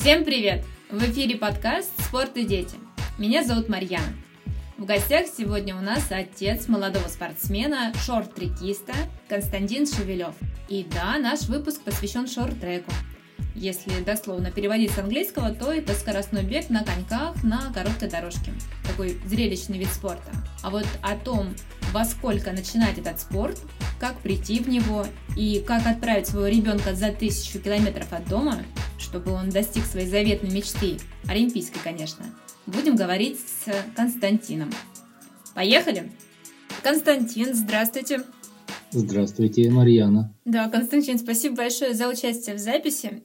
Всем привет! В эфире подкаст «Спорт и дети». Меня зовут Марьяна. В гостях сегодня у нас отец молодого спортсмена, шорт-трекиста Константин Шевелев. И да, наш выпуск посвящен шорт-треку. Если дословно переводить с английского, то это скоростной бег на коньках на короткой дорожке. Такой зрелищный вид спорта. А вот о том, во сколько начинать этот спорт, как прийти в него и как отправить своего ребенка за тысячу километров от дома, чтобы он достиг своей заветной мечты, олимпийской, конечно, будем говорить с Константином. Поехали! Константин, здравствуйте! Здравствуйте, Марьяна. Да, Константин, спасибо большое за участие в записи.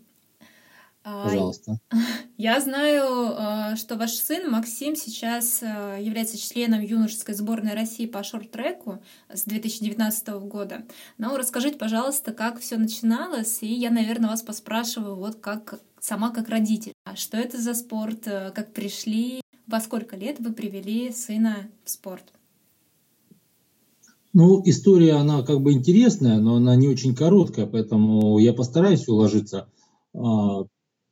А, Пожалуйста. Я знаю, а, что ваш сын Максим сейчас а, является членом юношеской сборной России по шорт-треку с 2019 года. Но расскажите, пожалуйста, как все начиналось, и я, наверное, вас поспрашиваю, вот как сама как родитель. А что это за спорт, как пришли, во сколько лет вы привели сына в спорт? Ну, история, она как бы интересная, но она не очень короткая, поэтому я постараюсь уложиться.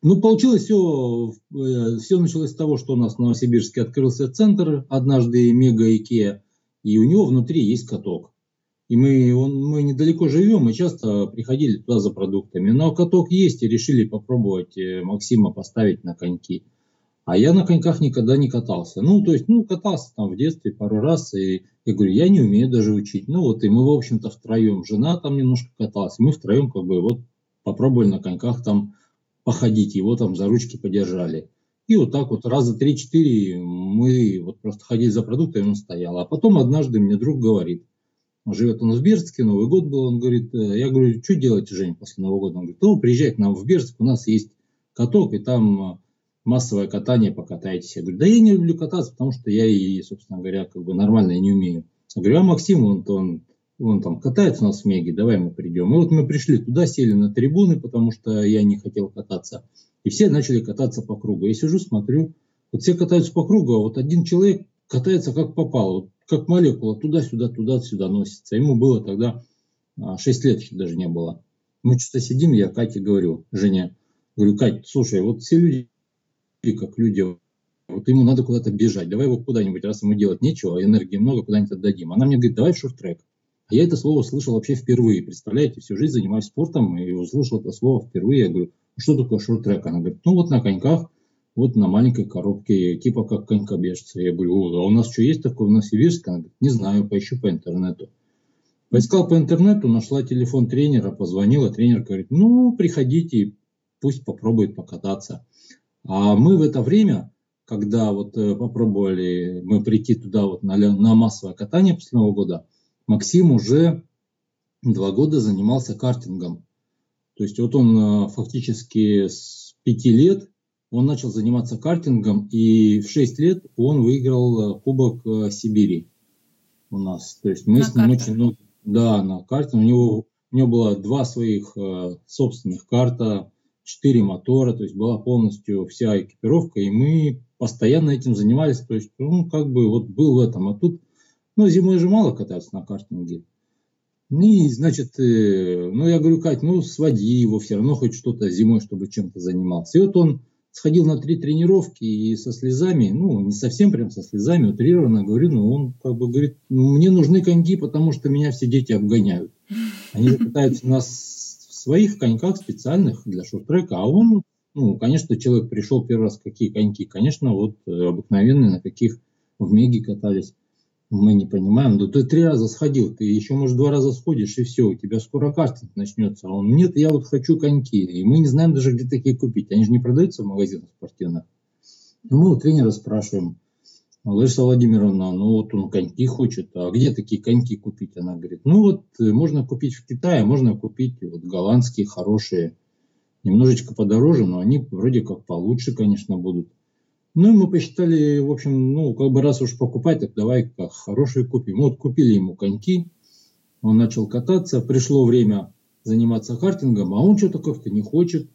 Ну, получилось все, э, все началось с того, что у нас в Новосибирске открылся центр, однажды мега Икеа, и у него внутри есть каток. И мы, он, мы недалеко живем, мы часто приходили туда за продуктами. Но каток есть, и решили попробовать э, Максима поставить на коньки. А я на коньках никогда не катался. Ну, то есть, ну, катался там в детстве пару раз, и я говорю, я не умею даже учить. Ну, вот, и мы, в общем-то, втроем, жена там немножко каталась, мы втроем, как бы, вот, попробовали на коньках там походить, его там за ручки подержали. И вот так вот раза три-четыре мы вот просто ходили за продуктами, он стоял. А потом однажды мне друг говорит, живет он в Бердске, Новый год был, он говорит, «Э, я говорю, что делаете, Жень, после Нового года? Он говорит, ну, приезжай к нам в Бердск, у нас есть каток, и там массовое катание, покатайтесь. Я говорю, да я не люблю кататься, потому что я и, собственно говоря, как бы нормально не умею. Я говорю, а Максим, он, он он там катается у нас в Меге, давай мы придем. И вот мы пришли туда, сели на трибуны, потому что я не хотел кататься. И все начали кататься по кругу. Я сижу, смотрю, вот все катаются по кругу, а вот один человек катается как попало, вот как молекула, туда-сюда, туда-сюда носится. Ему было тогда 6 а, лет еще даже не было. Мы что-то сидим, я Кате говорю, Женя, говорю, Кать, слушай, вот все люди, как люди, вот ему надо куда-то бежать, давай его куда-нибудь, раз ему делать нечего, энергии много, куда-нибудь отдадим. Она мне говорит, давай в шорт-трек. Я это слово слышал вообще впервые. Представляете, всю жизнь занимаюсь спортом и услышал это слово впервые. Я говорю, что такое шорт-трек? Она говорит, ну вот на коньках, вот на маленькой коробке, типа как конькобежцы. Я говорю, а у нас что есть такое в Новосибирске? Она говорит, не знаю, поищу по интернету. Поискал по интернету, нашла телефон тренера, позвонила, тренер говорит, ну, приходите, пусть попробует покататься. А мы в это время, когда вот э, попробовали мы прийти туда вот на, на массовое катание после Нового года, Максим уже два года занимался картингом. То есть вот он э, фактически с пяти лет он начал заниматься картингом, и в шесть лет он выиграл э, Кубок э, Сибири у нас. То есть мы на с ним очень много... Да, на карте. У него, у него было два своих собственных карта, четыре мотора, то есть была полностью вся экипировка, и мы постоянно этим занимались. То есть, ну, как бы вот был в этом. А тут ну, зимой же мало кататься на картинге. И, значит, э, ну, я говорю, Кать, ну, своди его все равно хоть что-то зимой, чтобы чем-то занимался. И вот он сходил на три тренировки и со слезами, ну, не совсем прям со слезами, утрированно говорю, ну, он как бы говорит, ну, мне нужны коньки, потому что меня все дети обгоняют. Они пытаются нас в своих коньках специальных для шорт-трека, а он, ну, конечно, человек пришел первый раз, какие коньки, конечно, вот э, обыкновенные, на каких в Меге катались мы не понимаем, да ты три раза сходил, ты еще, может, два раза сходишь, и все, у тебя скоро кастинг начнется. А он, нет, я вот хочу коньки. И мы не знаем даже, где такие купить. Они же не продаются в магазинах спортивных. Ну, мы у тренера спрашиваем, Лариса Владимировна, ну вот он коньки хочет, а где такие коньки купить? Она говорит, ну вот э, можно купить в Китае, можно купить вот голландские хорошие, немножечко подороже, но они вроде как получше, конечно, будут. Ну, и мы посчитали, в общем, ну, как бы раз уж покупать, так давай как хорошие купим. Вот купили ему коньки, он начал кататься, пришло время заниматься картингом, а он что-то как-то не хочет.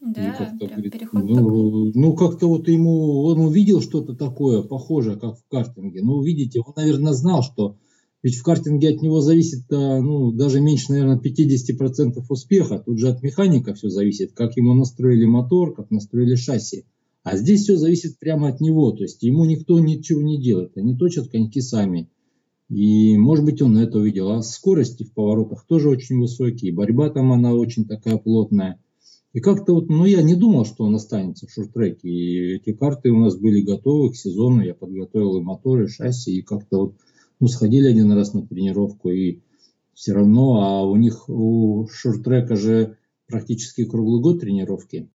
Да, как-то говорит, ну, ну, как-то вот ему, он увидел что-то такое, похожее, как в картинге. Ну, видите, он, наверное, знал, что Ведь в картинге от него зависит а, ну, даже меньше, наверное, 50% успеха. Тут же от механика все зависит, как ему настроили мотор, как настроили шасси. А здесь все зависит прямо от него. То есть ему никто ничего не делает. Они точат коньки сами. И, может быть, он это увидел. А скорости в поворотах тоже очень высокие. Борьба там она очень такая плотная. И как-то вот, ну, я не думал, что он останется в шорт-треке. И эти карты у нас были готовы к сезону. Я подготовил и моторы, и шасси. И как-то вот, ну, сходили один раз на тренировку. И все равно, а у них, у шорт-трека же практически круглый год тренировки.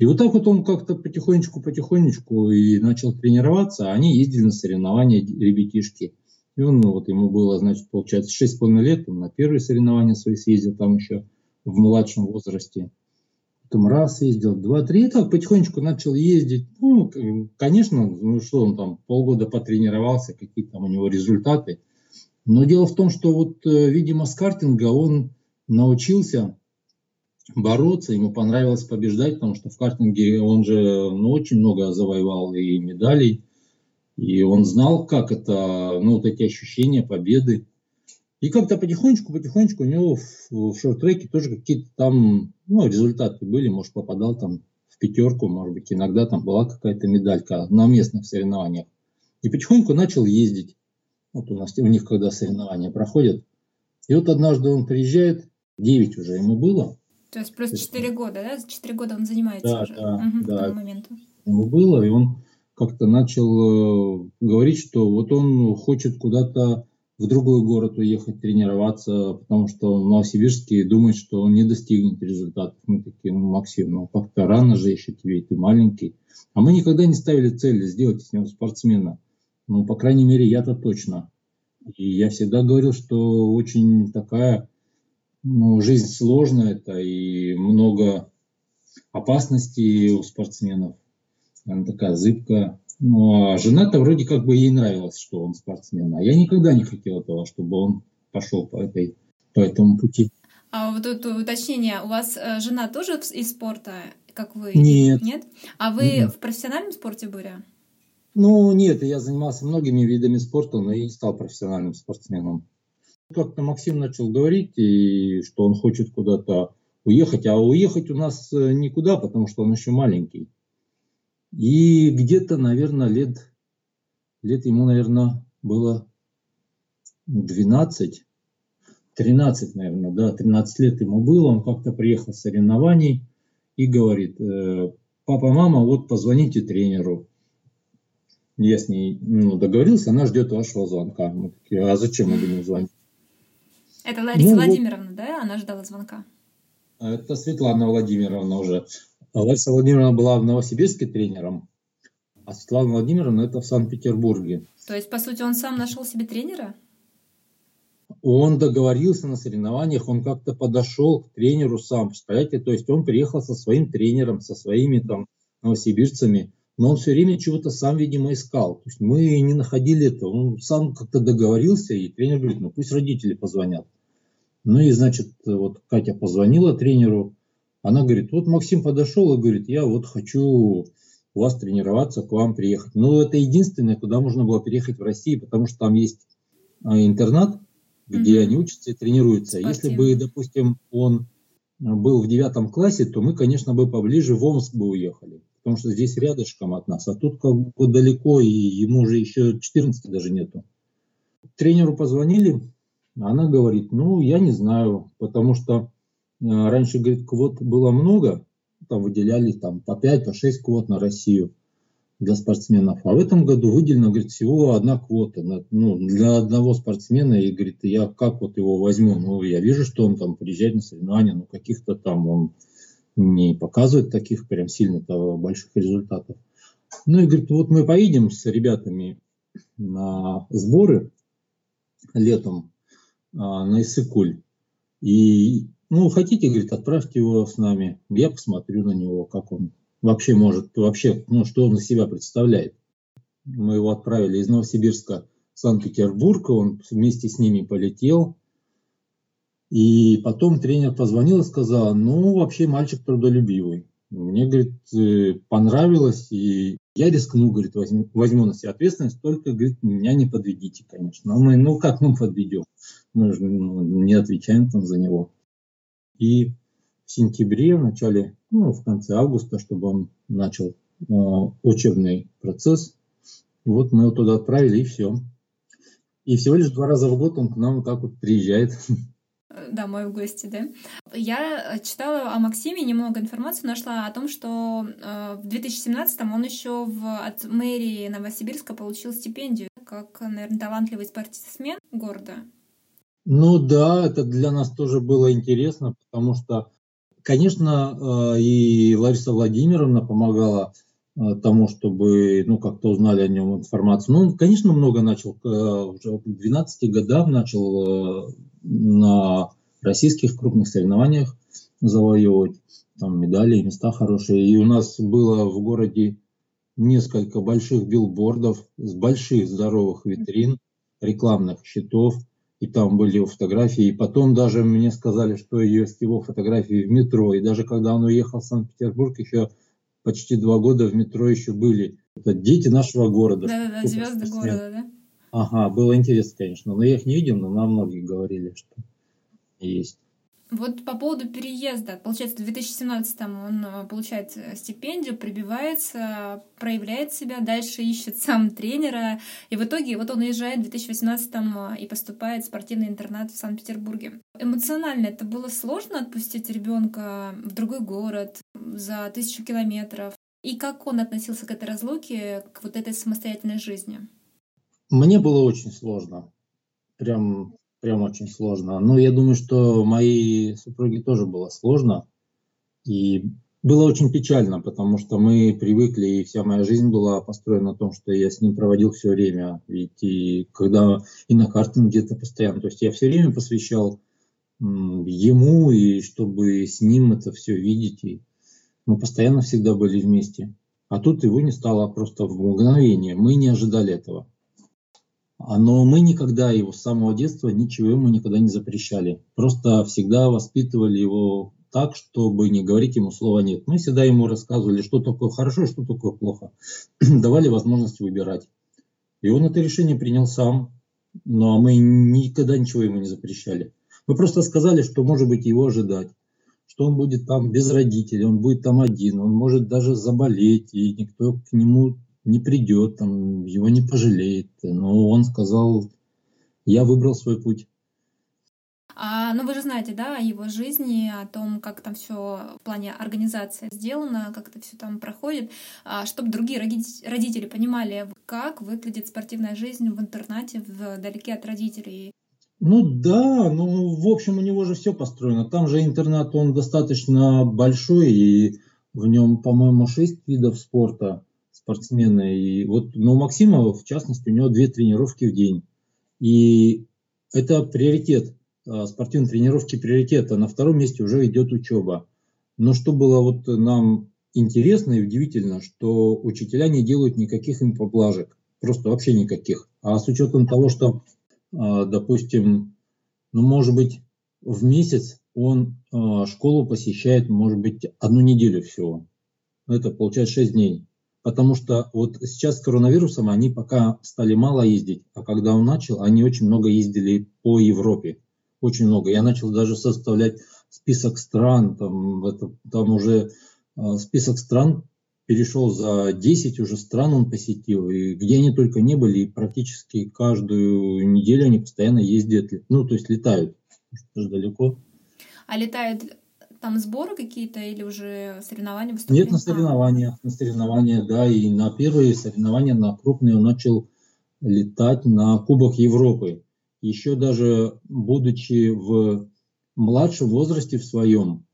И вот так вот он как-то потихонечку-потихонечку и начал тренироваться. А они ездили на соревнования, ребятишки. И он, ну, вот ему было, значит, получается, 6,5 лет. Он на первые соревнования свои съездил там еще в младшем возрасте потом раз ездил, два, три, и так потихонечку начал ездить. Ну, конечно, ну что он там полгода потренировался, какие там у него результаты. Но дело в том, что вот, э, видимо, с картинга он научился бороться, ему понравилось побеждать, потому что в картинге он же ну, очень много завоевал и медалей, и он знал, как это, ну, вот эти ощущения победы. И как-то потихонечку, потихонечку у него в, в шорт-треке тоже какие-то там ну, результаты были. Может, попадал там в пятерку, может быть, иногда там была какая-то медалька на местных соревнованиях. И потихоньку начал ездить. Вот у нас у них, когда соревнования проходят. И вот однажды он приезжает, 9 уже ему было. То есть просто 4 года, да? За 4 года он занимается да, уже да, угу, да. к тому моменту. Ему было, и он как-то начал э, говорить, что вот он хочет куда-то в другой город уехать тренироваться, потому что он в Новосибирске думает, что он не достигнет результатов. Мы такие, ну, Максим, ну как-то рано же еще тебе, ты маленький. А мы никогда не ставили цели сделать из него спортсмена. Ну, по крайней мере, я-то точно. И я всегда говорил, что очень такая ну, жизнь сложная, это и много опасностей у спортсменов. Она такая зыбкая. Ну, а жена-то вроде как бы ей нравилось, что он спортсмен. А я никогда не хотел этого, чтобы он пошел по, этой, по этому пути. А вот тут уточнение, у вас э, жена тоже из спорта, как вы? Нет. Нет? А вы нет. в профессиональном спорте были? Ну, нет, я занимался многими видами спорта, но я не стал профессиональным спортсменом. Как-то Максим начал говорить, и что он хочет куда-то уехать, а уехать у нас э, никуда, потому что он еще маленький. И где-то, наверное, лет, лет ему, наверное, было 12, 13, наверное, да, 13 лет ему было. Он как-то приехал с соревнований и говорит, «Э, папа, мама, вот позвоните тренеру. Я с ней ну, договорился, она ждет вашего звонка. Мы такие, а зачем мы будем звонить? Это Лариса ну, Владимировна, вот, да? Она ждала звонка. Это Светлана Владимировна уже. А Лариса Владимировна была в Новосибирске тренером, а Светлана Владимировна это в Санкт-Петербурге. То есть, по сути, он сам нашел себе тренера? Он договорился на соревнованиях, он как-то подошел к тренеру сам, представляете, то есть он приехал со своим тренером, со своими там новосибирцами, но он все время чего-то сам, видимо, искал. То есть мы не находили этого, он сам как-то договорился, и тренер говорит, ну пусть родители позвонят. Ну и, значит, вот Катя позвонила тренеру, она говорит, вот Максим подошел и говорит, я вот хочу у вас тренироваться, к вам приехать. Но это единственное, куда можно было переехать в России, потому что там есть а, интернат, где mm-hmm. они учатся и тренируются. Спасибо. Если бы, допустим, он был в девятом классе, то мы, конечно, бы поближе в Омск бы уехали, потому что здесь рядышком от нас, а тут как бы далеко, и ему уже еще 14 даже нету. Тренеру позвонили, она говорит, ну, я не знаю, потому что а, раньше, говорит, квот было много, там выделяли там, по 5, по 6 квот на Россию для спортсменов. А в этом году выделено, говорит, всего одна квота ну, для одного спортсмена. И, говорит, я как вот его возьму? Ну, я вижу, что он там приезжает на соревнования, но каких-то там он не показывает таких прям сильно больших результатов. Ну и говорит, вот мы поедем с ребятами на сборы летом а, на Иссыкуль. И ну, хотите, говорит, отправьте его с нами. Я посмотрю на него, как он вообще может, вообще, ну, что он из себя представляет. Мы его отправили из Новосибирска в Санкт-Петербург, он вместе с ними полетел. И потом тренер позвонил и сказал, ну, вообще мальчик трудолюбивый. Мне, говорит, э, понравилось, и Я рискну, говорит, возьму, возьму на себя ответственность, только, говорит, меня не подведите, конечно. А мы, ну как мы подведем? Мы же ну, не отвечаем там за него. И в сентябре, в начале, ну, в конце августа, чтобы он начал э, учебный процесс, вот мы его туда отправили, и все. И всего лишь два раза в год он к нам так вот приезжает. домой в гости, да. Я читала о Максиме, немного информации нашла о том, что э, в 2017-м он еще в, от мэрии Новосибирска получил стипендию, как, наверное, талантливый спортсмен города. Ну да, это для нас тоже было интересно, потому что, конечно, э, и Лариса Владимировна помогала Э, тому, чтобы, ну, как-то узнали о нем информацию. Ну, он, конечно, много начал, э, уже к 12 годам начал на российских крупных соревнованиях завоевывать там медали и места хорошие. И у нас было в городе несколько больших билбордов с больших здоровых витрин, рекламных щитов, и там были его фотографии. И потом даже мне сказали, что есть его фотографии в метро. И даже когда он уехал в Санкт-Петербург, еще почти два года в метро еще были. Это дети нашего города. Да-да-да, звезды города, да? Ага, было интересно, конечно. Но я их не видел, но нам многие говорили, что есть. Вот по поводу переезда. Получается, в 2017 он э, получает э, стипендию, прибивается, проявляет себя, дальше ищет сам тренера. И в итоге вот он уезжает в 2018 э, и поступает в спортивный интернат в Санкт-Петербурге. Эмоционально это было сложно отпустить ребенка в другой город за тысячу километров. И как он относился к этой разлуке, к вот этой самостоятельной жизни? Мне было очень сложно. Прям прям очень сложно. Но я думаю, что моей супруге тоже было сложно. И было очень печально, потому что мы привыкли, и вся моя жизнь была построена на том, что я с ним проводил все время. Ведь и когда и на картинге где-то постоянно. То есть я все время посвящал ему, и чтобы с ним это все видеть. И мы постоянно всегда были вместе. А тут его не стало просто в мгновение. Мы не ожидали этого. А, но мы никогда его с самого детства ничего ему никогда не запрещали. Просто всегда воспитывали его так, чтобы не говорить ему слова «нет». Мы всегда ему рассказывали, что такое хорошо что такое плохо. Давали возможность выбирать. И он это решение принял сам, но мы никогда ничего ему не запрещали. Мы просто сказали, что может быть его ожидать, что он будет там без родителей, он будет там один, он может даже заболеть, и никто к нему не придет, там, его не пожалеет. Но он сказал, я выбрал свой путь. А, ну, вы же знаете, да, о его жизни, о том, как там все в плане организации сделано, как это все там проходит, а, чтобы другие родители понимали, как выглядит спортивная жизнь в интернате, вдалеке от родителей. Ну да, ну в общем у него же все построено. Там же интернат, он достаточно большой, и в нем, по-моему, шесть видов спорта спортсмены. И вот, но у Максима, в частности, у него две тренировки в день. И это приоритет, а, спортивные тренировки приоритет, а на втором месте уже идет учеба. Но что было вот нам интересно и удивительно, что учителя не делают никаких им поблажек, просто вообще никаких. А с учетом того, что, а, допустим, ну, может быть, в месяц он а, школу посещает, может быть, одну неделю всего. Это получается 6 дней. Потому что вот сейчас с коронавирусом они пока стали мало ездить, а когда он начал, они очень много ездили по Европе. Очень много. Я начал даже составлять список стран, там, это, там уже э, список стран перешел за 10 уже стран он посетил, и где они только не были, и практически каждую неделю они постоянно ездят, ну, то есть летают, что далеко. А летают там сборы какие-то или уже соревнования выступления? Нет, на соревнованиях, на соревнования, да, и на первые соревнования, на крупные он начал летать на Кубок Европы. Еще даже будучи в младшем возрасте в своем,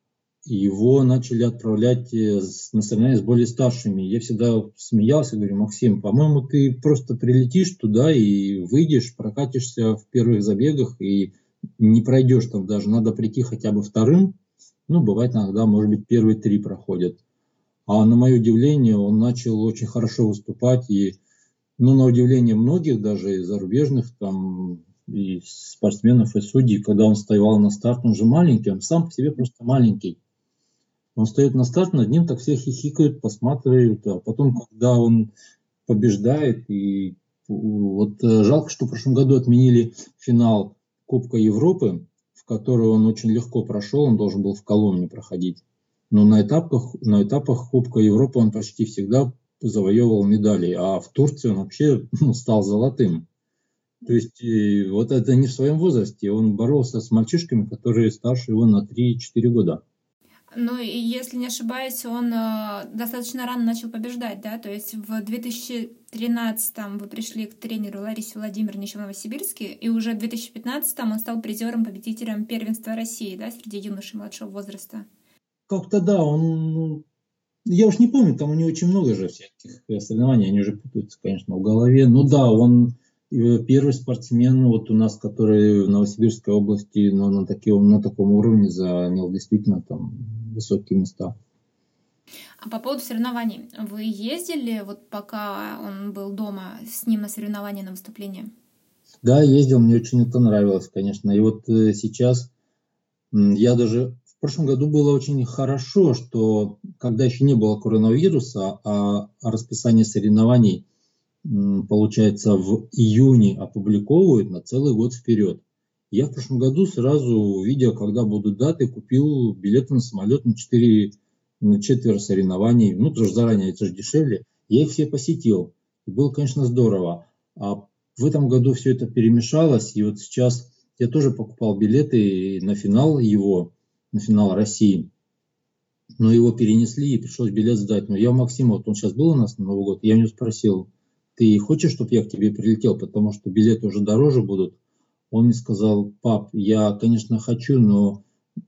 его начали отправлять э, на соревнования с более старшими. Я всегда смеялся, говорю, Максим, по-моему, ты просто прилетишь туда и выйдешь, прокатишься в первых забегах и не пройдешь там даже. Надо прийти хотя бы вторым, ну, бывает иногда, может быть, первые три проходят. А на мое удивление, он начал очень хорошо выступать. И, ну, на удивление многих, даже и зарубежных, там, и спортсменов, и судей, когда он стоял на старт, он же маленький, он сам по себе просто маленький. Он встает на старт, над ним так все хихикают, посматривают, а потом, когда он побеждает, и вот э, жалко, что в прошлом году отменили финал Кубка Европы, который он очень легко прошел, он должен был в Коломне проходить. Но на этапах, на этапах Кубка Европы он почти всегда завоевывал медали, а в Турции он вообще ну, стал золотым. То есть вот это не в своем возрасте, он боролся с мальчишками, которые старше его на 3-4 года. Ну и если не ошибаюсь, он э, достаточно рано начал побеждать, да? То есть в 2013 вы пришли к тренеру Ларисе Владимировне еще в Новосибирске, и уже в 2015 он стал призером, победителем первенства России, да, среди юношей младшего возраста. Как-то да, он ну, я уж не помню, там у него очень много же всяких соревнований, они уже путаются, конечно, в голове. Ну да, он первый спортсмен вот у нас, который в Новосибирской области но на, таким, на таком уровне занял действительно там высокие места. А по поводу соревнований, вы ездили вот пока он был дома с ним на соревнования, на выступление? Да, ездил, мне очень это нравилось, конечно. И вот э, сейчас я даже в прошлом году было очень хорошо, что когда еще не было коронавируса, а расписание соревнований, получается, в июне опубликовывают на целый год вперед. Я в прошлом году сразу, видя, когда будут даты, купил билеты на самолет на 4, на четверо соревнований. Ну, тоже заранее, это же дешевле. Я их все посетил. И было, конечно, здорово. А в этом году все это перемешалось. И вот сейчас я тоже покупал билеты на финал его на финал России. Но его перенесли и пришлось билет сдать. Но я у Максима, вот он сейчас был у нас на Новый год, я у него спросил, ты хочешь, чтобы я к тебе прилетел, потому что билеты уже дороже будут? Он мне сказал, пап, я, конечно, хочу, но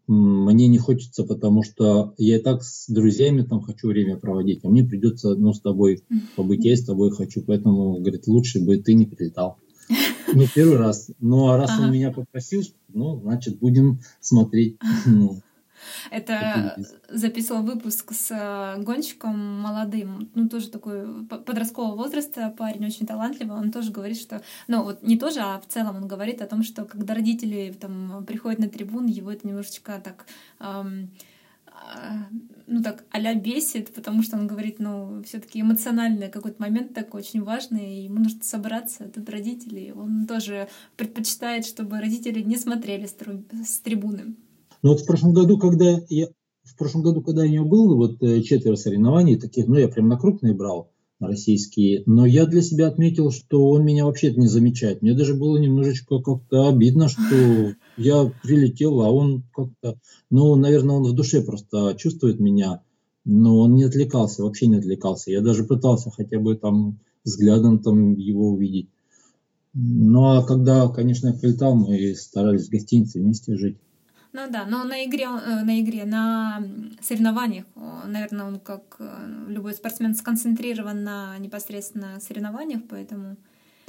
мне не хочется, потому что я и так с друзьями там хочу время проводить, а мне придется ну, с тобой побыть, я с тобой хочу, поэтому, говорит, лучше бы ты не прилетал. Ну, первый раз. Ну, а раз ага. он меня попросил, ну, значит, будем смотреть. Ну, это записывал выпуск с э, гонщиком молодым, ну, тоже такой подросткового возраста, парень очень талантливый, он тоже говорит, что, ну, вот не тоже, а в целом он говорит о том, что когда родители там приходят на трибун, его это немножечко так эм, ну так а бесит, потому что он говорит, ну, все-таки эмоциональный какой-то момент такой очень важный, и ему нужно собраться, тут родители, он тоже предпочитает, чтобы родители не смотрели с трибуны. Ну вот в прошлом году, когда я в прошлом году, когда я у него был, вот э, четверо соревнований таких, ну я прям на крупные брал, российские. Но я для себя отметил, что он меня вообще не замечает. Мне даже было немножечко как-то обидно, что я прилетел, а он как-то... Ну, наверное, он в душе просто чувствует меня, но он не отвлекался, вообще не отвлекался. Я даже пытался хотя бы там взглядом там его увидеть. Ну, а когда, конечно, я прилетал, мы старались в гостинице вместе жить. Ну да, но на игре, э, на игре, на соревнованиях, наверное, он как э, любой спортсмен сконцентрирован на непосредственно соревнованиях, поэтому...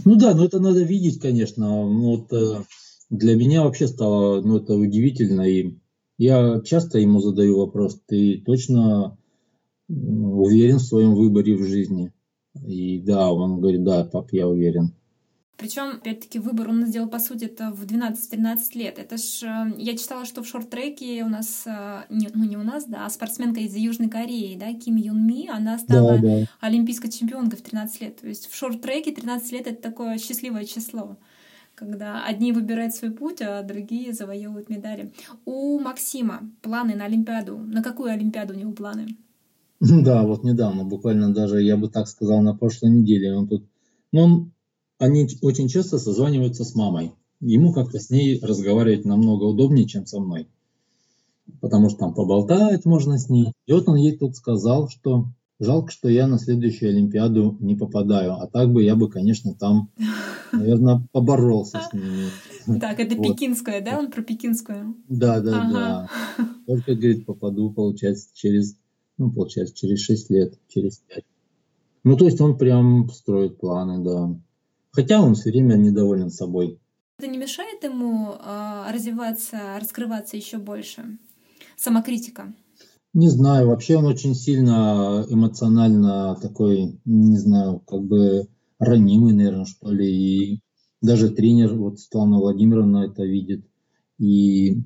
Ну да, но это надо видеть, конечно. Ну вот э, для меня вообще стало, ну это удивительно, и я часто ему задаю вопрос, ты точно уверен в своем выборе в жизни? И да, он говорит, да, пап, я уверен. Причем, опять-таки, выбор он сделал, по сути, это в 12-13 лет. Это ж, э, я читала, что в шорт-треке у нас, э, не, ну не у нас, да, а спортсменка из Южной Кореи, да, Ким Юн Ми, она стала да, да. олимпийской чемпионкой в 13 лет. То есть в шорт-треке 13 лет — это такое счастливое число когда одни выбирают свой путь, а другие завоевывают медали. У Максима планы на Олимпиаду. На какую Олимпиаду у него планы? Да, вот недавно, буквально даже, я бы так сказал, на прошлой неделе он тут... Ну, они очень часто созваниваются с мамой. Ему как-то с ней разговаривать намного удобнее, чем со мной. Потому что там поболтать можно с ней. И вот он ей тут сказал, что жалко, что я на следующую Олимпиаду не попадаю. А так бы я бы, конечно, там, наверное, поборолся с ними. Так, это вот. пекинская, да? Он про пекинскую? Да, да, ага. да. Только, говорит, попаду, получается, через, ну, получается, через 6 лет, через 5. Ну, то есть он прям строит планы, да. Хотя он все время недоволен собой. Это не мешает ему э, развиваться, раскрываться еще больше? Самокритика? Не знаю, вообще он очень сильно эмоционально такой, не знаю, как бы ранимый, наверное, что ли. И даже тренер, вот Светлана Владимировна это видит. И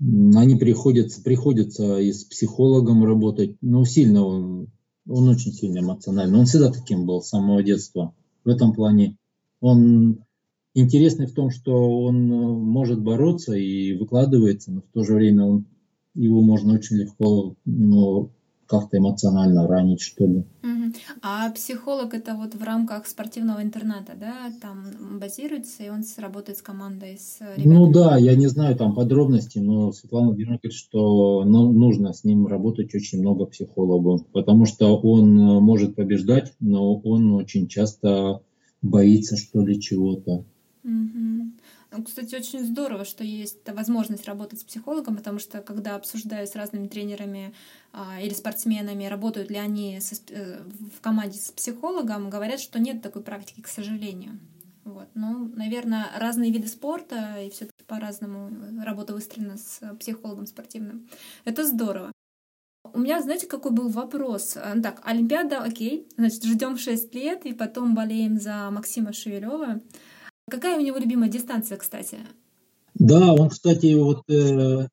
они приходятся, приходится и с психологом работать. Ну, сильно он, он очень сильно эмоциональный. Он всегда таким был с самого детства. В этом плане. Он интересный в том, что он э, может бороться и выкладывается, но в то же время он, его можно очень легко ну, как-то эмоционально ранить, что ли. А психолог это вот в рамках спортивного интерната, да, там базируется, и он работает с командой, с ребятами? Ну да, я не знаю там подробностей, но Светлана Владимировна говорит, что ну, нужно с ним работать очень много психологов, потому что он э, может побеждать, но он очень часто боится, что ли, чего-то. Угу. Кстати, очень здорово, что есть возможность работать с психологом, потому что когда обсуждаю с разными тренерами а, или спортсменами, работают ли они со, э, в команде с психологом, говорят, что нет такой практики, к сожалению. Вот. Ну, наверное, разные виды спорта и все-таки по-разному работа выстроена с психологом спортивным. Это здорово. У меня, знаете, какой был вопрос? Э, так, Олимпиада, окей, значит, ждем 6 лет и потом болеем за Максима Шевелева. Какая у него любимая дистанция, кстати? Да, он, кстати, вот э,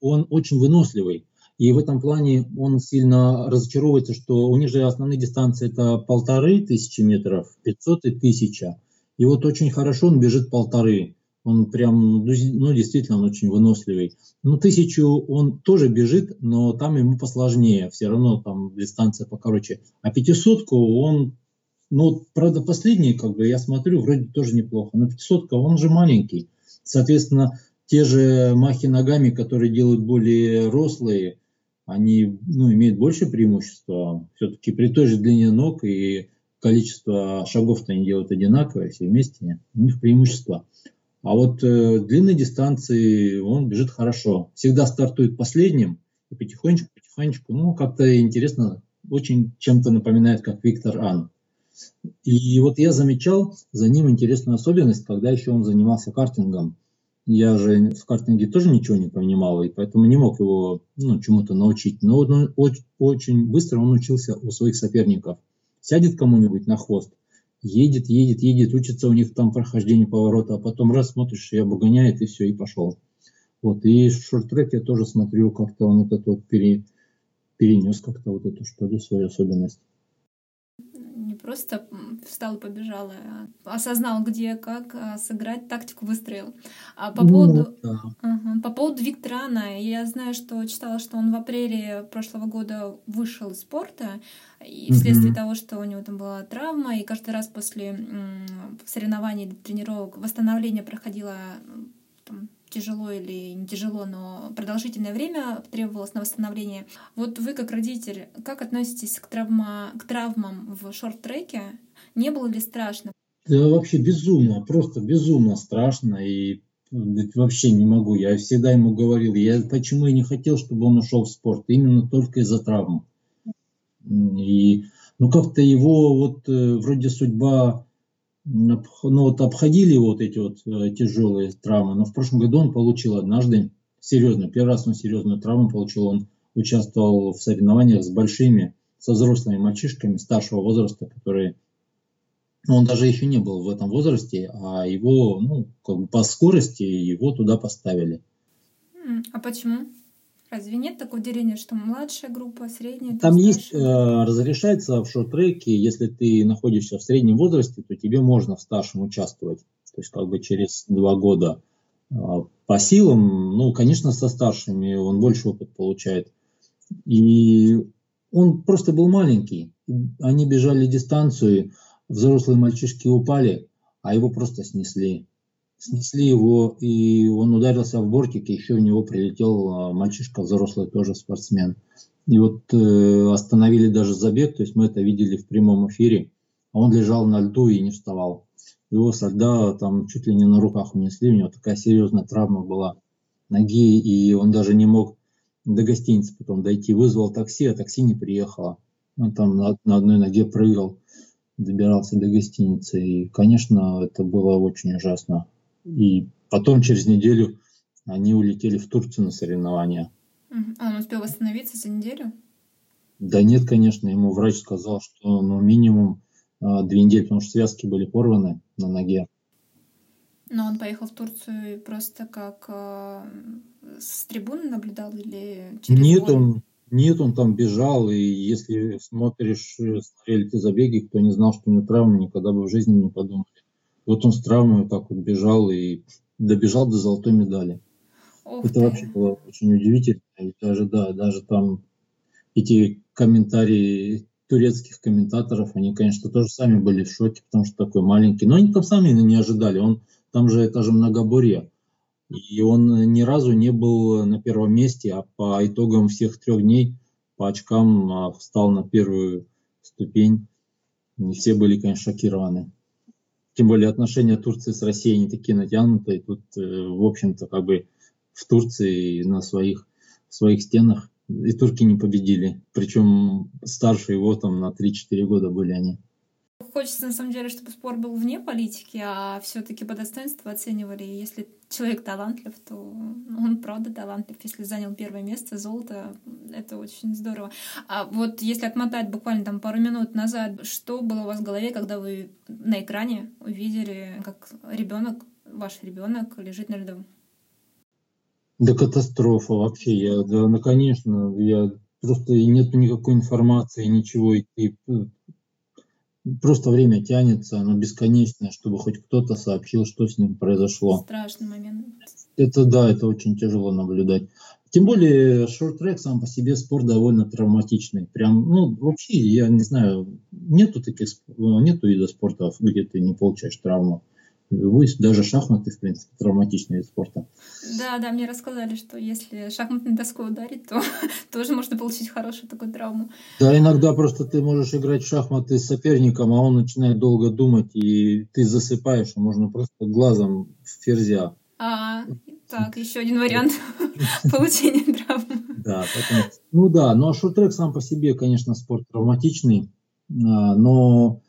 он очень выносливый. И в этом плане он сильно разочаровывается, что у них же основные дистанции это полторы тысячи метров, 500 и тысяча. И вот очень хорошо он бежит полторы. Он прям, ну, действительно, он очень выносливый. Ну, тысячу он тоже бежит, но там ему посложнее. Все равно там дистанция покороче. А пятисотку он ну, правда, последний, как бы, я смотрю, вроде тоже неплохо. Но 500 он же маленький. Соответственно, те же махи ногами, которые делают более рослые, они ну, имеют больше преимущества. Все-таки при той же длине ног и количество шагов-то они делают одинаковое, все вместе, у них преимущество. А вот э, длинной дистанции он бежит хорошо. Всегда стартует последним и потихонечку, потихонечку, ну, как-то интересно, очень чем-то напоминает, как Виктор Ан. И вот я замечал за ним интересную особенность, когда еще он занимался картингом. Я же в картинге тоже ничего не понимал, и поэтому не мог его ну, чему-то научить. Но он, очень, быстро он учился у своих соперников. Сядет кому-нибудь на хвост, едет, едет, едет, учится у них там прохождение поворота, а потом раз смотришь, и обгоняет, и все, и пошел. Вот, и в шорт-трек я тоже смотрю, как-то он вот это вот пере, перенес как-то вот эту, что ли, свою особенность просто встал и побежал, осознал, где, как а, сыграть, тактику выстроил. А по, ну, поводу, да. uh по поводу Викторана, я знаю, что читала, что он в апреле прошлого года вышел из спорта, и вследствие mm-hmm. того, что у него там была травма, и каждый раз после соревнований, тренировок восстановление проходило там, тяжело или не тяжело, но продолжительное время требовалось на восстановление. Вот вы, как родитель, как относитесь к, травма, к травмам в шорт-треке? Не было ли страшно? Да, вообще безумно, просто безумно страшно. И вообще не могу. Я всегда ему говорил, я почему и не хотел, чтобы он ушел в спорт, именно только из-за травм. И ну как-то его вот э, вроде судьба ну вот обходили вот эти вот э, тяжелые травмы, но в прошлом году он получил однажды серьезную, первый раз он серьезную травму получил, он участвовал в соревнованиях с большими, со взрослыми мальчишками старшего возраста, которые, ну, он даже еще не был в этом возрасте, а его, ну, как бы по скорости его туда поставили. А почему? Разве нет такого деления, что младшая группа, средняя? Там есть, э, разрешается в шорт-треке, если ты находишься в среднем возрасте, то тебе можно в старшем участвовать. То есть как бы через два года. Э, по силам, ну, конечно, со старшими он больше опыт получает. И он просто был маленький. Они бежали дистанцию, взрослые мальчишки упали, а его просто снесли снесли его, и он ударился в бортик, и еще в него прилетел а, мальчишка взрослый, тоже спортсмен. И вот э, остановили даже забег, то есть мы это видели в прямом эфире, а он лежал на льду и не вставал. Его со льда там чуть ли не на руках унесли, у него такая серьезная травма была ноги, и он даже не мог до гостиницы потом дойти. Вызвал такси, а такси не приехало. Он там на, на одной ноге прыгал, добирался до гостиницы. И, конечно, это было очень ужасно. И потом через неделю они улетели в Турцию на соревнования. А он успел восстановиться за неделю? Да нет, конечно, ему врач сказал, что ну, минимум а, две недели, потому что связки были порваны на ноге. Но он поехал в Турцию просто как э, с трибуны наблюдал или через Нет, он, нет, он там бежал, и если смотришь, э, смотрели те забеги, кто не знал, что у него травма, никогда бы в жизни не подумали. Вот он с травмой так вот бежал и добежал до золотой медали. Ух Это ты. вообще было очень удивительно. И даже, да, даже там эти комментарии турецких комментаторов, они, конечно, тоже сами были в шоке, потому что такой маленький. Но они там сами не ожидали. Он там же это же многоборье. И он ни разу не был на первом месте, а по итогам всех трех дней по очкам а, встал на первую ступень. И все были, конечно, шокированы. Тем более отношения Турции с Россией не такие натянутые. Тут, э, в общем-то, как бы в Турции на своих, своих стенах и турки не победили. Причем старше его там на 3-4 года были они. Хочется, на самом деле, чтобы спор был вне политики, а все-таки по достоинству оценивали. Если человек талантлив, то он правда талантлив. Если занял первое место, золото, это очень здорово. А вот если отмотать буквально там пару минут назад, что было у вас в голове, когда вы на экране увидели, как ребенок, ваш ребенок лежит на льду? Да катастрофа вообще. Я, да, ну, конечно, я просто нет никакой информации, ничего. И, и просто время тянется, оно бесконечное, чтобы хоть кто-то сообщил, что с ним произошло. Страшный момент. Это да, это очень тяжело наблюдать. Тем более шорт-трек сам по себе спорт довольно травматичный. Прям, ну, вообще, я не знаю, нету таких, нету вида спорта, где ты не получаешь травму. Даже шахматы, в принципе, травматичный вид спорта. Да, да, мне рассказали, что если шахматной доской ударить, то тоже можно получить хорошую такую травму. Да, иногда просто ты можешь играть в шахматы с соперником, а он начинает долго думать, и ты засыпаешь, а можно просто глазом в ферзя. А, так, еще один вариант получения травмы. Да, поэтому, ну да, ну а шорт-трек сам по себе, конечно, спорт травматичный, а, но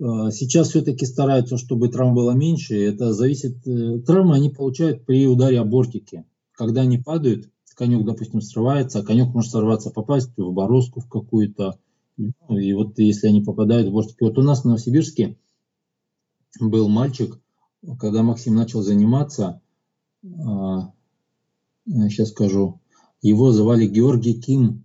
сейчас все-таки стараются, чтобы травм было меньше. Это зависит... Э, травмы они получают при ударе о бортики. Когда они падают, конек, допустим, срывается, а конек может сорваться, попасть в бороздку в какую-то. Ну, и вот если они попадают в бортики... Вот у нас в Новосибирске был мальчик, когда Максим начал заниматься, сейчас а, скажу, его звали Георгий Ким,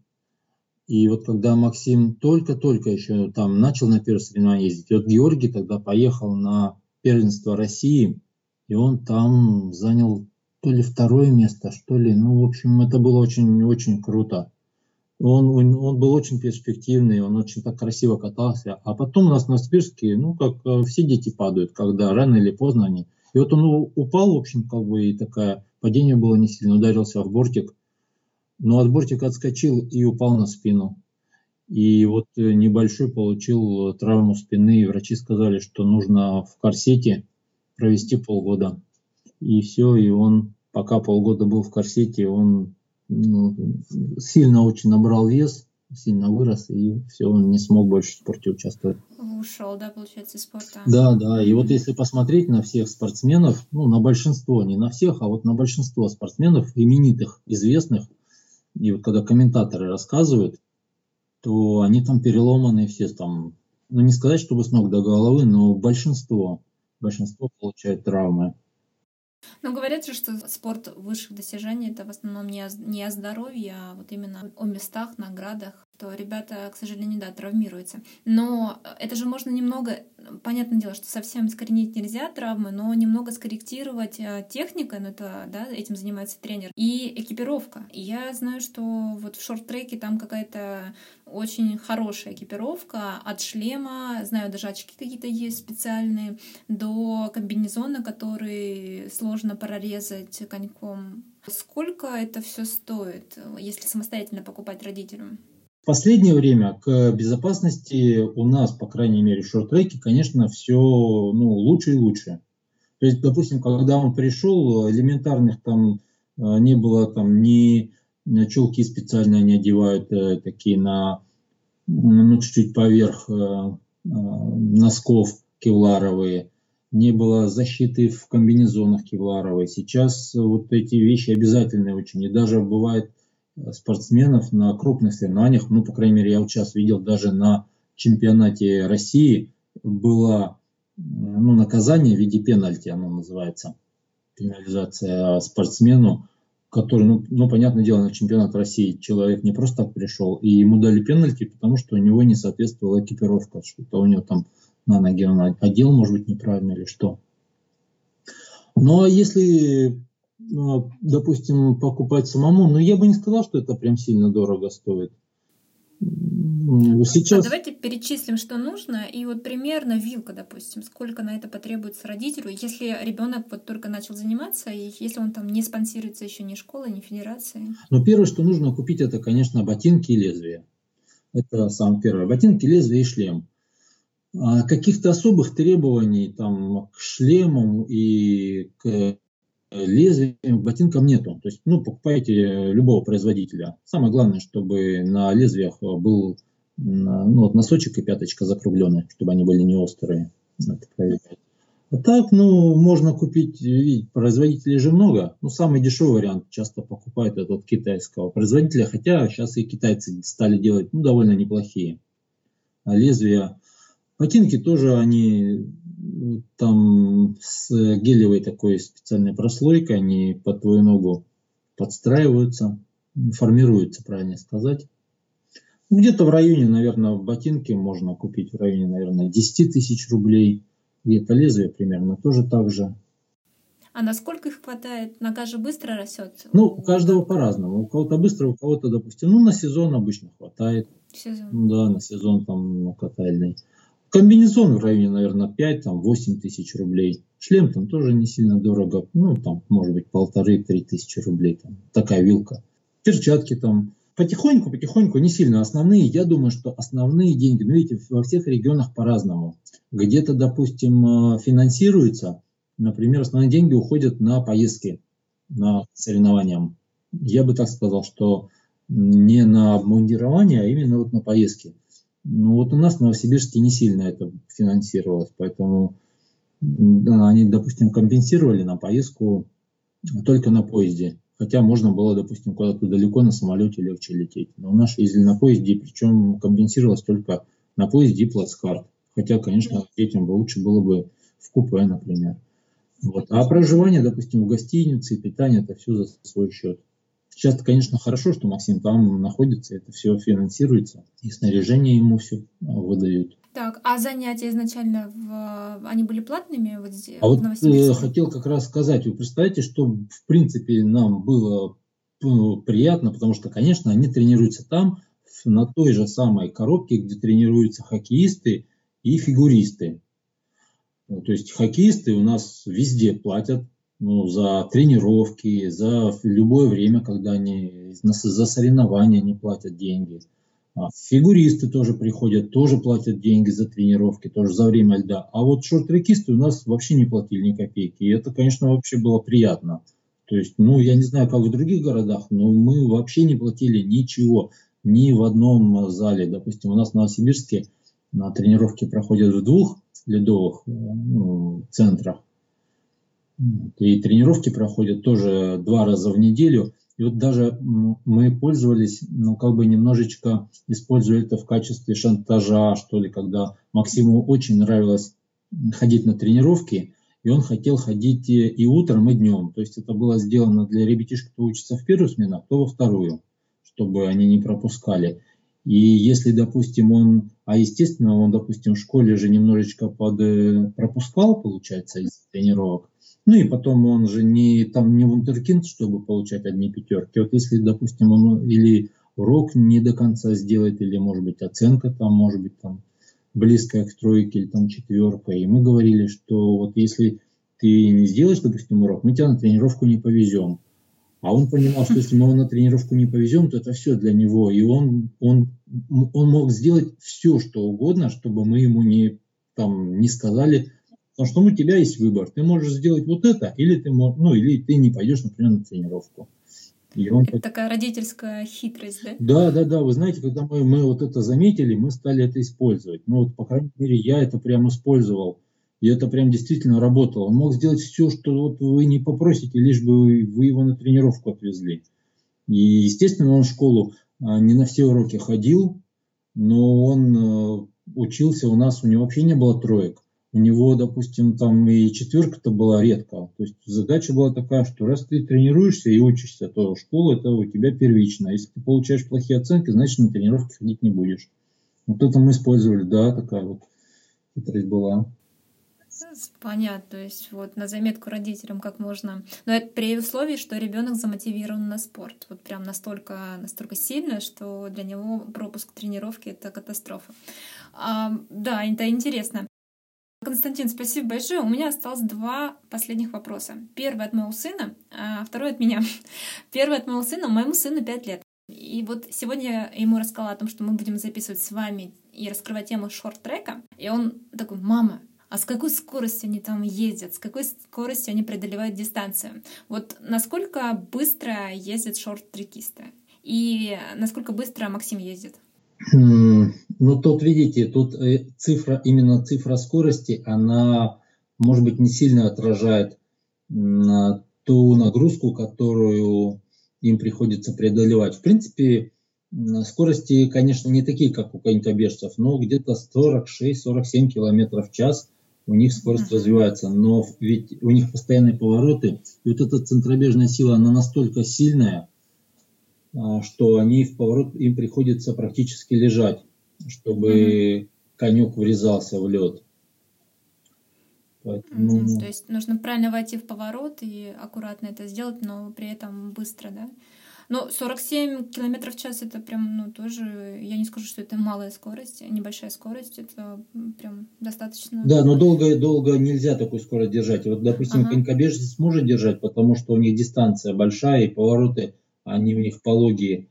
и вот когда Максим только-только еще там начал на первое соревнование ездить, вот Георгий тогда поехал на первенство России, и он там занял то ли второе место, что ли. Ну, в общем, это было очень-очень круто. Он, он, он был очень перспективный, он очень так красиво катался. А потом у нас на Спирске, ну, как э, все дети падают, когда рано или поздно они. И вот он упал, в общем, как бы, и такое падение было не сильно, ударился в бортик – но от бортика отскочил и упал на спину. И вот э, небольшой получил травму спины, и врачи сказали, что нужно в корсете провести полгода. И все, и он, пока полгода был в корсете, он ну, сильно очень набрал вес, сильно вырос, и все, он не смог больше в спорте участвовать. Ушел, да, получается, из спорта. Да, да, и вот если посмотреть на всех спортсменов, ну, на большинство, не на всех, а вот на большинство спортсменов, именитых, известных, и вот когда комментаторы рассказывают, то они там переломаны все там, ну не сказать, чтобы с ног до головы, но большинство, большинство получает травмы. Ну, говорят же, что спорт высших достижений это в основном не о, не о здоровье, а вот именно о местах, наградах то ребята, к сожалению, да, травмируются. Но это же можно немного, понятное дело, что совсем искоренить нельзя травмы, но немного скорректировать э, техника, ну это, да, этим занимается тренер, и экипировка. я знаю, что вот в шорт-треке там какая-то очень хорошая экипировка от шлема, знаю, даже очки какие-то есть специальные, до комбинезона, который сложно прорезать коньком. Сколько это все стоит, если самостоятельно покупать родителям? В последнее время к безопасности у нас, по крайней мере, в шорт-треке, конечно, все ну, лучше и лучше. То есть, допустим, когда он пришел, элементарных там э, не было там ни челки специально не одевают э, такие на ну, чуть-чуть поверх э, э, носков кевларовые, не было защиты в комбинезонах кевларовой. Сейчас вот эти вещи обязательные очень. И даже бывает спортсменов на крупных соревнованиях, ну, по крайней мере, я сейчас видел даже на чемпионате России была ну, наказание в виде пенальти, оно называется, пенализация спортсмену, который, ну, ну, понятное дело, на чемпионат России человек не просто так пришел, и ему дали пенальти, потому что у него не соответствовала экипировка, что-то у него там на ноге он одел, может быть, неправильно или что. А если, допустим, покупать самому, ну, я бы не сказал, что это прям сильно дорого стоит. Сейчас... Давайте перечислим, что нужно, и вот примерно вилка, допустим, сколько на это потребуется родителю, если ребенок вот только начал заниматься, и если он там не спонсируется еще ни школой, ни федерацией. Ну, первое, что нужно купить, это, конечно, ботинки и лезвия. Это самое первое. Ботинки, лезвие и шлем. А каких-то особых требований там, к шлемам и к лезвием ботинкам нету. То есть, ну, покупайте любого производителя. Самое главное, чтобы на лезвиях был ну, вот носочек и пяточка закругленные, чтобы они были не острые. А так, ну, можно купить, видите, производителей же много. Ну, самый дешевый вариант часто покупают этот китайского производителя, хотя сейчас и китайцы стали делать, ну, довольно неплохие. А лезвия, ботинки тоже, они там с гелевой такой специальной прослойкой, они под твою ногу подстраиваются, формируются, правильно сказать. Где-то в районе, наверное, ботинки можно купить в районе, наверное, 10 тысяч рублей. Где-то лезвие примерно тоже так же. А насколько их хватает? Нога же быстро растет? Ну, у каждого по-разному. У кого-то быстро, у кого-то, допустим, ну, на сезон обычно хватает. Сезон. Да, на сезон там ну, катальный. Комбинезон в районе, наверное, 5-8 тысяч рублей. Шлем там тоже не сильно дорого. Ну, там, может быть, полторы-три тысячи рублей. Там, такая вилка. Перчатки там. Потихоньку, потихоньку, не сильно основные. Я думаю, что основные деньги, ну, видите, во всех регионах по-разному. Где-то, допустим, э, финансируется, например, основные деньги уходят на поездки, на соревнования. Я бы так сказал, что не на обмундирование, а именно вот на поездки. Ну вот у нас в Новосибирске не сильно это финансировалось, поэтому они, допустим, компенсировали на поездку только на поезде. Хотя можно было, допустим, куда-то далеко на самолете легче лететь. Но у нас ездили на поезде, причем компенсировалось только на поезде и плацкарт. Хотя, конечно, детям бы лучше было бы в купе, например. Вот. А проживание, допустим, в гостинице, питание, это все за свой счет. Сейчас, конечно, хорошо, что Максим там находится, это все финансируется, и снаряжение ему все а, выдают. Так, а занятия изначально в... они были платными вот здесь? А вот э, хотел как раз сказать, вы представляете, что в принципе нам было ну, приятно, потому что, конечно, они тренируются там, на той же самой коробке, где тренируются хоккеисты и фигуристы. То есть хоккеисты у нас везде платят, ну, за тренировки, за любое время, когда они за соревнования не платят деньги. А фигуристы тоже приходят, тоже платят деньги за тренировки, тоже за время льда. А вот шорт-трекисты у нас вообще не платили ни копейки. И это, конечно, вообще было приятно. То есть, ну, я не знаю, как в других городах, но мы вообще не платили ничего, ни в одном зале. Допустим, у нас в Новосибирске на тренировки проходят в двух ледовых э, ну, центрах. И тренировки проходят тоже два раза в неделю. И вот даже мы пользовались, ну, как бы немножечко использовали это в качестве шантажа, что ли, когда Максиму очень нравилось ходить на тренировки, и он хотел ходить и утром, и днем. То есть это было сделано для ребятишек, кто учится в первую смену, а кто во вторую, чтобы они не пропускали. И если, допустим, он, а естественно, он, допустим, в школе же немножечко под, э, пропускал, получается, из тренировок, ну и потом он же не там не вундеркинд, чтобы получать одни пятерки. Вот если, допустим, он или урок не до конца сделает, или, может быть, оценка там, может быть, там близкая к тройке или там четверка. И мы говорили, что вот если ты не сделаешь, допустим, урок, мы тебя на тренировку не повезем. А он понимал, что если мы его на тренировку не повезем, то это все для него. И он, он, он мог сделать все, что угодно, чтобы мы ему не, там, не сказали, Потому что ну, у тебя есть выбор. Ты можешь сделать вот это, или ты, ну, или ты не пойдешь, например, на тренировку. И он... Это такая родительская хитрость, да? Да, да, да. Вы знаете, когда мы, мы вот это заметили, мы стали это использовать. Ну вот, по крайней мере, я это прям использовал. И это прям действительно работало. Он мог сделать все, что вот вы не попросите, лишь бы вы, вы его на тренировку отвезли. И, естественно, он в школу а, не на все уроки ходил, но он э, учился у нас, у него вообще не было троек у него, допустим, там и четверка-то была редко. То есть задача была такая, что раз ты тренируешься и учишься, то школа это у тебя первично. Если ты получаешь плохие оценки, значит на тренировки ходить не будешь. Вот это мы использовали, да, такая вот хитрость была. Понятно, то есть вот на заметку родителям как можно. Но это при условии, что ребенок замотивирован на спорт. Вот прям настолько, настолько сильно, что для него пропуск тренировки это катастрофа. А, да, это интересно. Константин, спасибо большое. У меня осталось два последних вопроса. Первый от моего сына, а второй от меня. Первый от моего сына. Моему сыну 5 лет. И вот сегодня я ему рассказала о том, что мы будем записывать с вами и раскрывать тему шорт-трека. И он такой, мама, а с какой скоростью они там ездят, с какой скоростью они преодолевают дистанцию. Вот насколько быстро ездят шорт-трекисты и насколько быстро Максим ездит? Ну, тут, видите, тут э, цифра, именно цифра скорости, она, может быть, не сильно отражает ту нагрузку, которую им приходится преодолевать. В принципе, скорости, конечно, не такие, как у конькобежцев, но где-то 46-47 км в час у них скорость uh-huh. развивается. Но ведь у них постоянные повороты, и вот эта центробежная сила, она настолько сильная, а, что они в поворот, им приходится практически лежать, чтобы mm-hmm. конек врезался в лед. Поэтому... Mm-hmm. То есть нужно правильно войти в поворот и аккуратно это сделать, но при этом быстро, да? Ну, 47 километров в час это прям, ну, тоже, я не скажу, что это малая скорость, небольшая скорость, это прям достаточно. Да, но долго, долго нельзя такую скорость держать. Вот, допустим, ага. конькобежец сможет держать, потому что у них дистанция большая и повороты они у них пологие.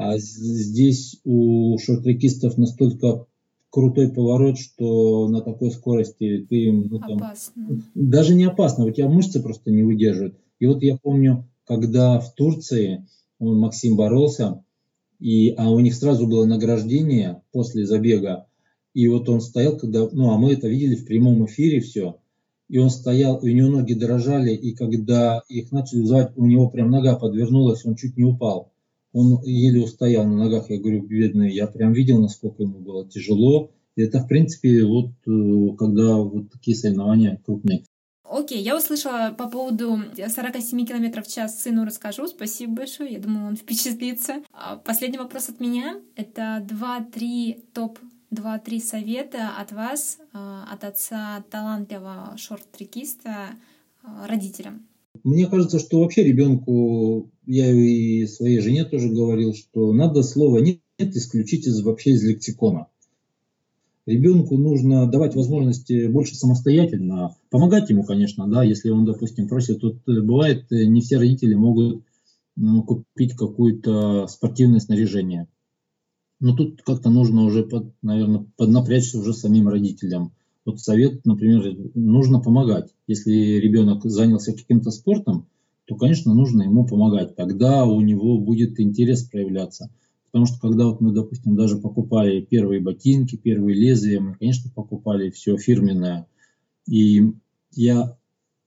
А здесь у шорт-трекистов настолько крутой поворот, что на такой скорости ты... Ну, там, опасно. Даже не опасно, у тебя мышцы просто не выдерживают. И вот я помню, когда в Турции он, Максим боролся, и, а у них сразу было награждение после забега, и вот он стоял, когда, ну, а мы это видели в прямом эфире все, и он стоял, и у него ноги дрожали, и когда их начали звать, у него прям нога подвернулась, он чуть не упал. Он еле устоял на ногах, я говорю, бедный, я прям видел, насколько ему было тяжело. И это, в принципе, вот э, когда вот такие соревнования крупные. Окей, я услышала по поводу 47 км в час сыну расскажу. Спасибо большое, я думаю, он впечатлится. А последний вопрос от меня. Это 2-3 топ два-три совета от вас, а, от отца талантливого шорт-трекиста а, родителям? Мне кажется, что вообще ребенку, я и своей жене тоже говорил, что надо слово «нет» исключить из, вообще из лексикона. Ребенку нужно давать возможности больше самостоятельно, помогать ему, конечно, да, если он, допустим, просит. Тут э, бывает, э, не все родители могут ну, купить какое-то спортивное снаряжение но тут как-то нужно уже, под, наверное, поднапрячься уже самим родителям. Вот совет, например, нужно помогать. Если ребенок занялся каким-то спортом, то, конечно, нужно ему помогать. Тогда у него будет интерес проявляться. Потому что когда вот мы, допустим, даже покупали первые ботинки, первые лезвия, мы, конечно, покупали все фирменное. И я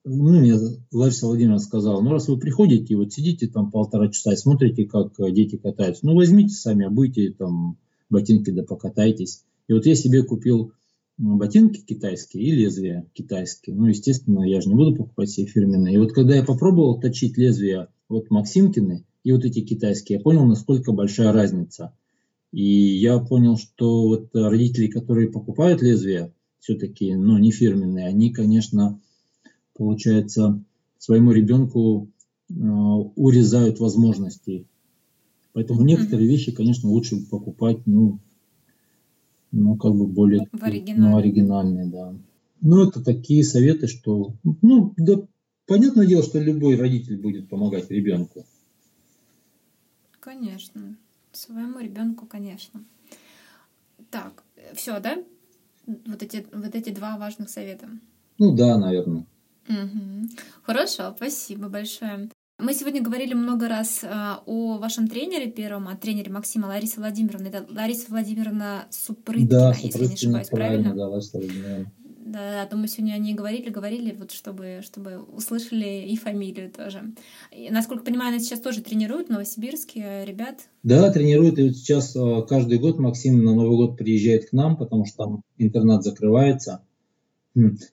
ну, мне Лариса Владимировна сказала, ну, раз вы приходите, вот сидите там полтора часа и смотрите, как дети катаются, ну, возьмите сами, обуйте там ботинки, да покатайтесь. И вот я себе купил ботинки китайские и лезвия китайские. Ну, естественно, я же не буду покупать себе фирменные. И вот когда я попробовал точить лезвия вот Максимкины и вот эти китайские, я понял, насколько большая разница. И я понял, что вот родители, которые покупают лезвия, все-таки, ну, не фирменные, они, конечно, получается, своему ребенку э, урезают возможности. Поэтому некоторые вещи, конечно, лучше покупать, ну, ну как бы более в ну, оригинальные, да. Ну, это такие советы, что, ну, да, понятное дело, что любой родитель будет помогать ребенку. Конечно. Своему ребенку, конечно. Так, все, да? Вот эти, вот эти два важных совета. Ну да, наверное. Угу. Хорошо, спасибо большое. Мы сегодня говорили много раз э, о вашем тренере первом, о тренере Максима Ларисы Владимировны. Это Лариса Владимировна Супрыткина, да, если не ошибаюсь, правильно? Да, Лариса Владимировна. Да, да, то мы сегодня о ней говорили, говорили, вот чтобы, чтобы услышали и фамилию тоже. И, насколько понимаю, она сейчас тоже тренирует в Новосибирске ребят. Да, тренирует. И вот сейчас каждый год Максим на Новый год приезжает к нам, потому что там интернат закрывается.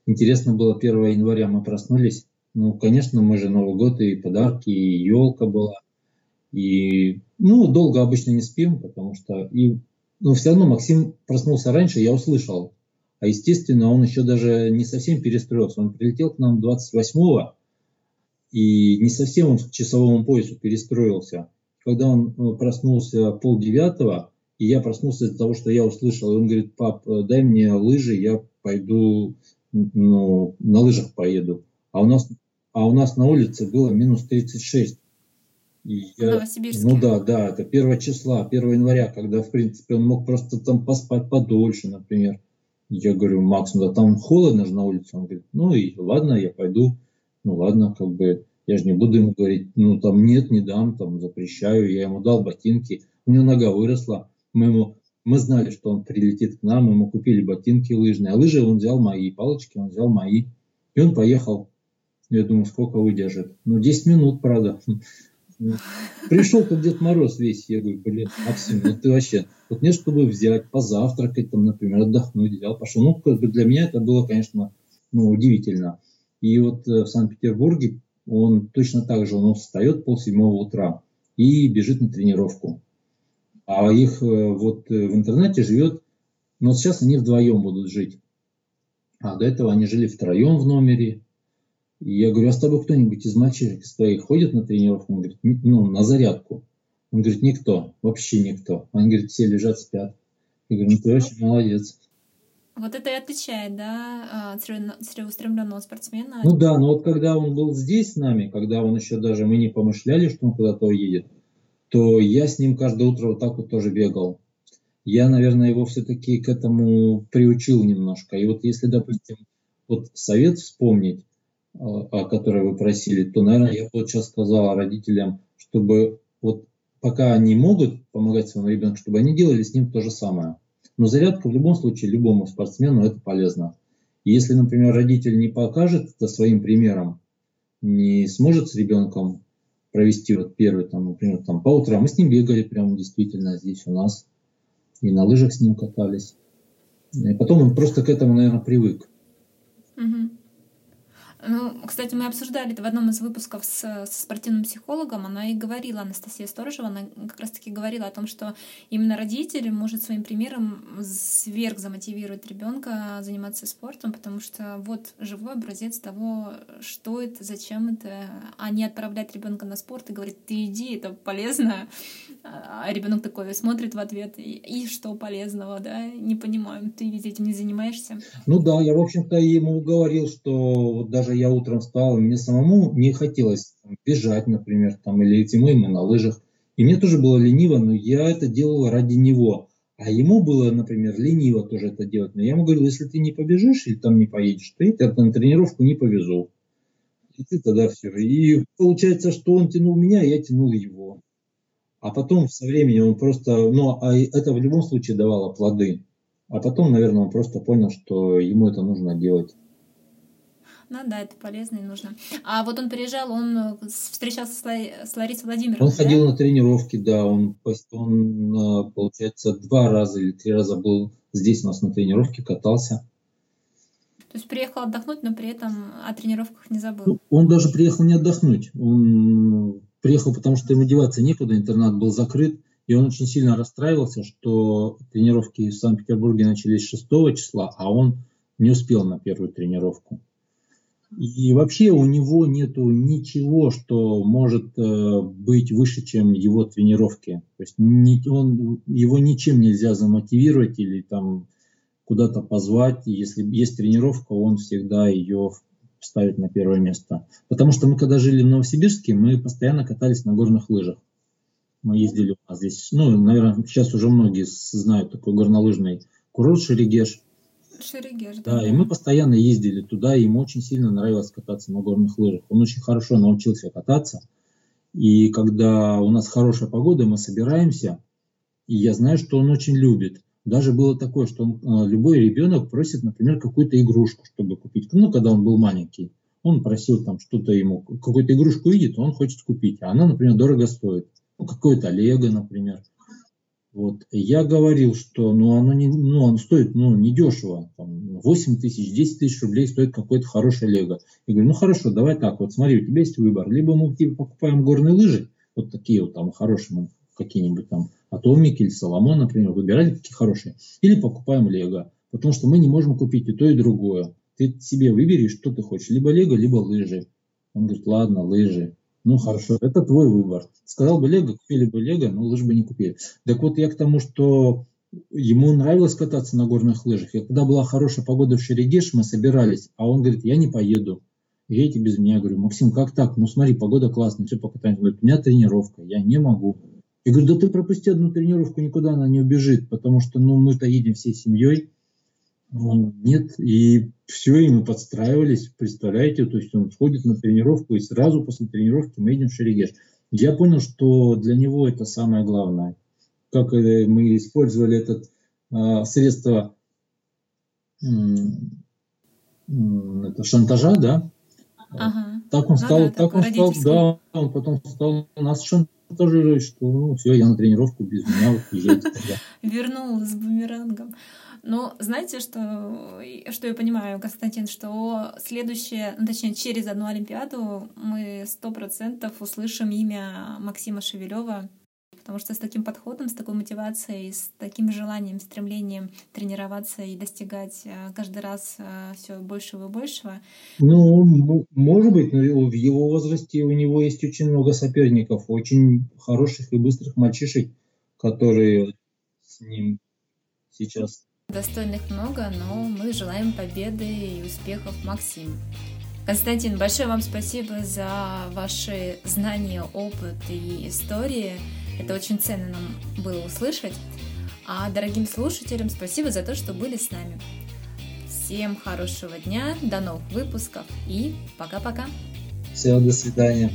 Интересно было, 1 января мы проснулись. Ну, конечно, мы же Новый год, и подарки, и елка была. И, ну, долго обычно не спим, потому что... И, но все равно Максим проснулся раньше, я услышал. А, естественно, он еще даже не совсем перестроился. Он прилетел к нам 28-го, и не совсем он к часовому поясу перестроился. Когда он э, проснулся полдевятого, и я проснулся из-за того, что я услышал, и он говорит, пап, э, дай мне лыжи, я пойду, ну, на лыжах поеду. А у нас, а у нас на улице было минус 36. И я, ну да, да, это 1 числа, 1 января, когда, в принципе, он мог просто там поспать подольше, например. Я говорю, Макс, ну да там холодно же на улице. Он говорит, ну и ладно, я пойду. Ну ладно, как бы, я же не буду ему говорить, ну там нет, не дам, там запрещаю. Я ему дал ботинки, у него нога выросла. Мы ему мы знали, что он прилетит к нам, мы ему купили ботинки лыжные, а лыжи он взял мои, палочки он взял мои. И он поехал. Я думаю, сколько выдержит. Ну, 10 минут, правда. Пришел как Дед Мороз весь. Я говорю, блин, Максим, ну ты вообще... Вот мне, чтобы взять, позавтракать, там, например, отдохнуть, взял, пошел. Ну, как бы для меня это было, конечно, ну, удивительно. И вот э, в Санкт-Петербурге он точно так же, он встает пол седьмого утра и бежит на тренировку а их э, вот э, в интернете живет, но сейчас они вдвоем будут жить. А до этого они жили втроем в номере. И я говорю, а с тобой кто-нибудь из мальчишек из твоих ходит на тренировку? Он говорит, ну, на зарядку. Он говорит, никто, вообще никто. Он говорит, все лежат, спят. Я говорю, ну ты очень молодец. Вот это и отличает, да, от целеустремленного спортсмена. Ну да, но вот когда он был здесь с нами, когда он еще даже, мы не помышляли, что он куда-то уедет, то я с ним каждое утро вот так вот тоже бегал. Я, наверное, его все-таки к этому приучил немножко. И вот если, допустим, вот совет вспомнить, а, о котором вы просили, то, наверное, я вот сейчас сказал родителям, чтобы вот пока они могут помогать своему ребенку, чтобы они делали с ним то же самое. Но зарядка в любом случае любому спортсмену это полезно. И если, например, родитель не покажет это своим примером, не сможет с ребенком провести вот первый, там, например, там по утрам. Мы с ним бегали прямо действительно здесь у нас. И на лыжах с ним катались. И потом он просто к этому, наверное, привык. Угу. Ну, кстати, мы обсуждали это в одном из выпусков с, со спортивным психологом. Она и говорила, Анастасия Сторожева, она как раз-таки говорила о том, что именно родитель может своим примером сверх замотивировать ребенка заниматься спортом, потому что вот живой образец того, что это, зачем это, а не отправлять ребенка на спорт и говорить, ты иди, это полезно. А ребенок такой смотрит в ответ, и, и что полезного, да, не понимаю, ты ведь этим не занимаешься. Ну да, я, в общем-то, ему говорил, что даже даже я утром встал, и мне самому не хотелось там, бежать, например, там, или идти мы на лыжах. И мне тоже было лениво, но я это делал ради него. А ему было, например, лениво тоже это делать. Но я ему говорил, если ты не побежишь или там не поедешь, то я тебя на тренировку не повезу. И ты тогда все. И получается, что он тянул меня, я тянул его. А потом со временем он просто, ну, а это в любом случае давало плоды. А потом, наверное, он просто понял, что ему это нужно делать. Ну да, это полезно и нужно. А вот он приезжал, он э, встречался с, Лай... с Ларисой Владимировной. Он да? ходил на тренировки, да. Он, он, э, получается, два раза или три раза был здесь у нас на тренировке, катался. То есть приехал отдохнуть, но при этом о тренировках не забыл. Ну, он даже приехал не отдохнуть. Он приехал, потому что ему деваться некуда, интернат был закрыт. И он очень сильно расстраивался, что тренировки в Санкт-Петербурге начались 6 числа, а он не успел на первую тренировку. И вообще у него нету ничего, что может э, быть выше, чем его тренировки. То есть не, он, его ничем нельзя замотивировать или там куда-то позвать. Если есть тренировка, он всегда ее ставит на первое место. Потому что мы когда жили в Новосибирске, мы постоянно катались на горных лыжах. Мы ездили у нас здесь, ну, наверное, сейчас уже многие знают такой горнолыжный курорт Шерегеш. Шерегеш, да. Да, и мы постоянно ездили туда, и ему очень сильно нравилось кататься на горных лыжах. Он очень хорошо научился кататься. И когда у нас хорошая погода, мы собираемся, и я знаю, что он очень любит. Даже было такое, что он, э, любой ребенок просит, например, какую-то игрушку, чтобы купить. Ну, когда он был маленький. Он просил там что-то ему, какую-то игрушку видит, он хочет купить. А она, например, дорого стоит. Ну, какое-то Лего, например. Вот. Я говорил, что ну, оно, не, ну, оно стоит ну, недешево. Там, 8 тысяч, 10 тысяч рублей стоит какой-то хороший лего. Я говорю, ну хорошо, давай так, вот смотри, у тебя есть выбор. Либо мы тебе покупаем горные лыжи, вот такие вот там хорошие, какие-нибудь там Атомик или Соломон, например, выбирали такие хорошие. Или покупаем лего, потому что мы не можем купить и то, и другое. Ты себе выбери, что ты хочешь, либо лего, либо лыжи. Он говорит, ладно, лыжи. Ну хорошо, это твой выбор. Сказал бы Лего, купили бы Лего, но лыжи бы не купили. Так вот я к тому, что ему нравилось кататься на горных лыжах. И когда была хорошая погода в Шерегеш, мы собирались, а он говорит, я не поеду. Едете без меня. Я говорю, Максим, как так? Ну смотри, погода классная, все покатаемся. Говорит, у меня тренировка, я не могу. Я говорю, да ты пропусти одну тренировку, никуда она не убежит, потому что ну, мы-то едем всей семьей. Он, нет, и все, и мы подстраивались, представляете, то есть он сходит на тренировку, и сразу после тренировки мы едем в Шерегеш. Я понял, что для него это самое главное. Как э, мы использовали это э, средство э, это шантажа, да? Ага. Так он ну, стал, да, так он стал, да, он потом стал нас шантажировать, что ну все, я на тренировку без меня вот езжайте Вернул с бумерангом. Но знаете, что, что я понимаю, Константин, что следующее, ну, точнее, через одну Олимпиаду мы сто процентов услышим имя Максима Шевелева, потому что с таким подходом, с такой мотивацией, с таким желанием, стремлением тренироваться и достигать э, каждый раз э, все большего и большего. Ну, может быть, но в его возрасте у него есть очень много соперников, очень хороших и быстрых мальчишек, которые с ним сейчас Достойных много, но мы желаем победы и успехов Максим. Константин, большое вам спасибо за ваши знания, опыт и истории. Это очень ценно нам было услышать. А дорогим слушателям спасибо за то, что были с нами. Всем хорошего дня, до новых выпусков и пока-пока. Всего до свидания.